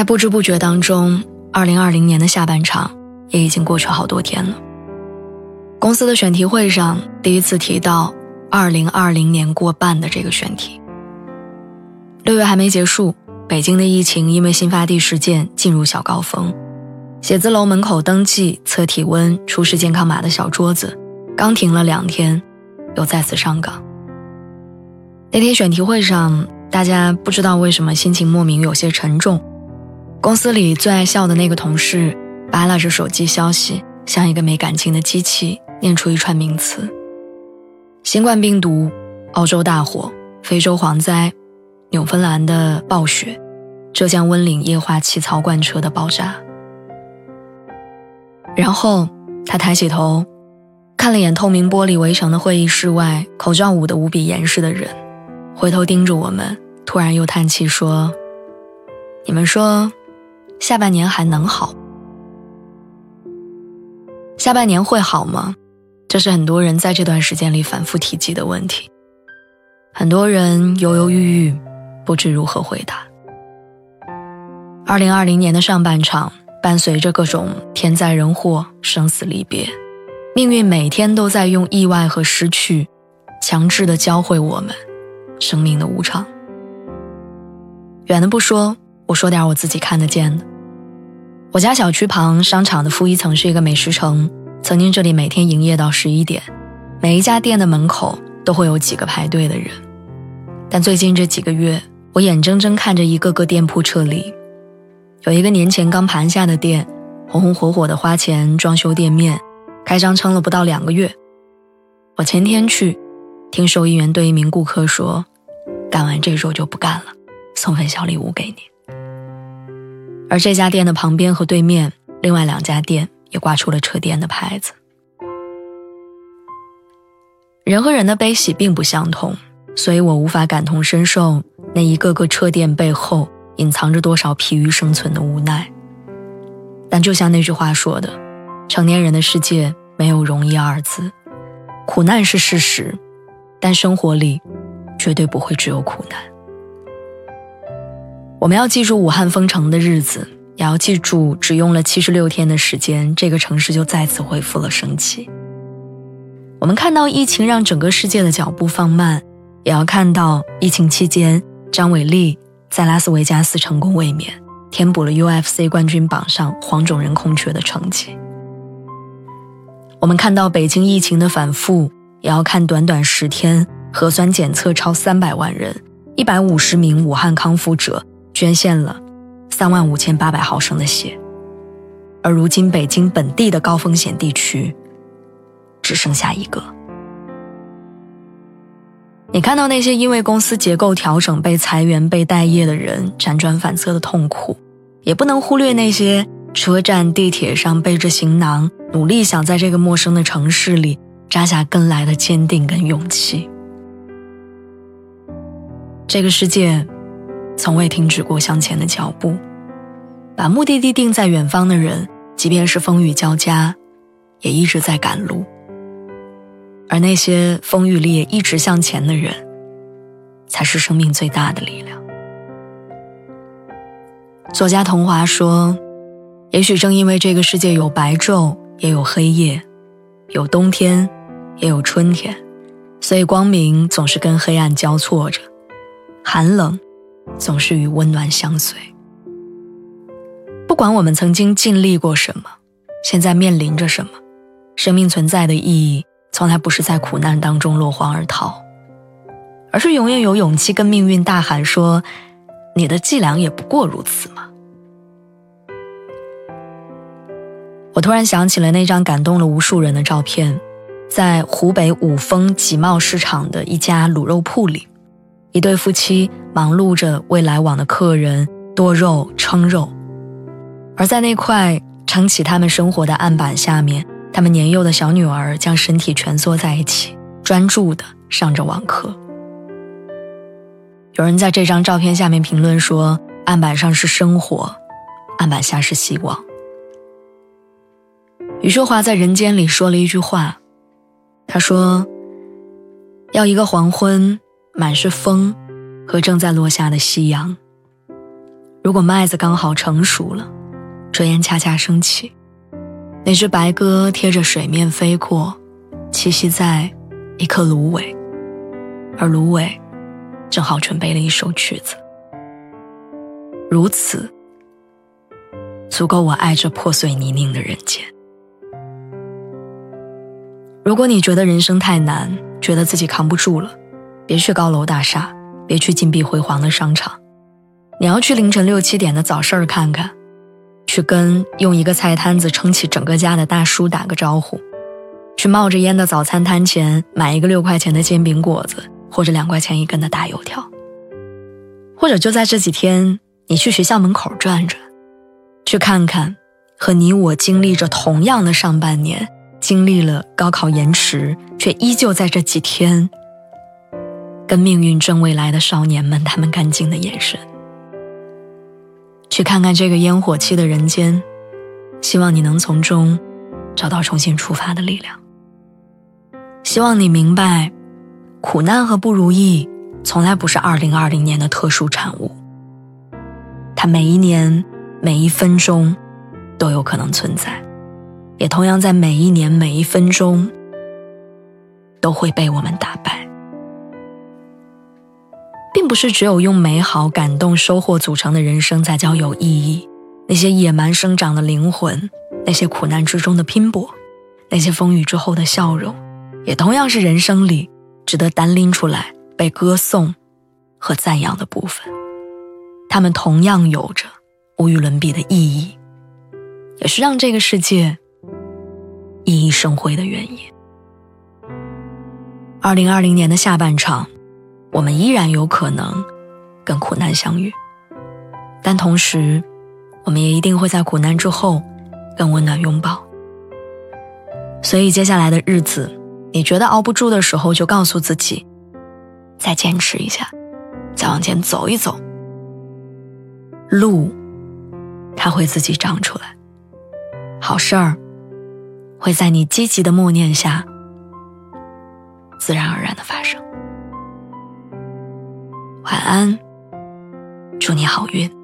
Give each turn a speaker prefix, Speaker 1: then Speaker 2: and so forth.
Speaker 1: 在不知不觉当中，二零二零年的下半场也已经过去好多天了。公司的选题会上，第一次提到“二零二零年过半”的这个选题。六月还没结束，北京的疫情因为新发地事件进入小高峰。写字楼门口登记、测体温、出示健康码的小桌子，刚停了两天，又再次上岗。那天选题会上，大家不知道为什么心情莫名有些沉重。公司里最爱笑的那个同事，扒拉着手机消息，像一个没感情的机器，念出一串名词：新冠病毒、澳洲大火、非洲蝗灾、纽芬兰的暴雪、浙江温岭液化气槽罐车的爆炸。然后他抬起头，看了眼透明玻璃围成的会议室外口罩捂得无比严实的人，回头盯着我们，突然又叹气说：“你们说。”下半年还能好？下半年会好吗？这是很多人在这段时间里反复提及的问题。很多人犹犹豫豫，不知如何回答。二零二零年的上半场，伴随着各种天灾人祸、生死离别，命运每天都在用意外和失去，强制的教会我们生命的无常。远的不说，我说点我自己看得见的。我家小区旁商场的负一层是一个美食城，曾经这里每天营业到十一点，每一家店的门口都会有几个排队的人。但最近这几个月，我眼睁睁看着一个个店铺撤离。有一个年前刚盘下的店，红红火火的花钱装修店面，开张撑了不到两个月。我前天去，听收银员对一名顾客说：“干完这周就不干了，送份小礼物给你。”而这家店的旁边和对面，另外两家店也挂出了撤店的牌子。人和人的悲喜并不相同，所以我无法感同身受那一个个撤店背后隐藏着多少疲于生存的无奈。但就像那句话说的，成年人的世界没有容易二字，苦难是事实，但生活里绝对不会只有苦难。我们要记住武汉封城的日子，也要记住只用了七十六天的时间，这个城市就再次恢复了生气。我们看到疫情让整个世界的脚步放慢，也要看到疫情期间张伟丽在拉斯维加斯成功卫冕，填补了 UFC 冠军榜上黄种人空缺的成绩。我们看到北京疫情的反复，也要看短短十天核酸检测超三百万人，一百五十名武汉康复者。捐献了三万五千八百毫升的血，而如今北京本地的高风险地区只剩下一个。你看到那些因为公司结构调整被裁员、被待业的人辗转反侧的痛苦，也不能忽略那些车站、地铁上背着行囊，努力想在这个陌生的城市里扎下根来的坚定跟勇气。这个世界。从未停止过向前的脚步，把目的地定在远方的人，即便是风雨交加，也一直在赶路。而那些风雨里也一直向前的人，才是生命最大的力量。作家童华说：“也许正因为这个世界有白昼，也有黑夜，有冬天，也有春天，所以光明总是跟黑暗交错着，寒冷。”总是与温暖相随。不管我们曾经经历过什么，现在面临着什么，生命存在的意义从来不是在苦难当中落荒而逃，而是永远有勇气跟命运大喊说：“你的伎俩也不过如此嘛。”我突然想起了那张感动了无数人的照片，在湖北五峰集贸市场的一家卤肉铺里。一对夫妻忙碌着为来往的客人剁肉称肉，而在那块撑起他们生活的案板下面，他们年幼的小女儿将身体蜷缩在一起，专注地上着网课。有人在这张照片下面评论说：“案板上是生活，案板下是希望。”余秀华在《人间》里说了一句话，他说：“要一个黄昏，满是风和正在落下的夕阳。如果麦子刚好成熟了，炊烟恰恰升起，那只白鸽贴着水面飞过，栖息在一棵芦苇，而芦苇。”正好准备了一首曲子，如此足够我爱这破碎泥泞的人间。如果你觉得人生太难，觉得自己扛不住了，别去高楼大厦，别去金碧辉煌的商场，你要去凌晨六七点的早市儿看看，去跟用一个菜摊子撑起整个家的大叔打个招呼，去冒着烟的早餐摊前买一个六块钱的煎饼果子。或者两块钱一根的大油条，或者就在这几天，你去学校门口转转，去看看和你我经历着同样的上半年，经历了高考延迟，却依旧在这几天跟命运争未来的少年们，他们干净的眼神。去看看这个烟火气的人间，希望你能从中找到重新出发的力量。希望你明白。苦难和不如意，从来不是二零二零年的特殊产物。它每一年、每一分钟，都有可能存在，也同样在每一年、每一分钟，都会被我们打败。不是只有用美好、感动、收获组成的人生才叫有意义。那些野蛮生长的灵魂，那些苦难之中的拼搏，那些风雨之后的笑容，也同样是人生里。值得单拎出来被歌颂和赞扬的部分，他们同样有着无与伦比的意义，也是让这个世界熠熠生辉的原因。二零二零年的下半场，我们依然有可能跟苦难相遇，但同时，我们也一定会在苦难之后跟温暖拥抱。所以，接下来的日子。你觉得熬不住的时候，就告诉自己，再坚持一下，再往前走一走，路它会自己长出来，好事儿会在你积极的默念下，自然而然的发生。晚安，祝你好运。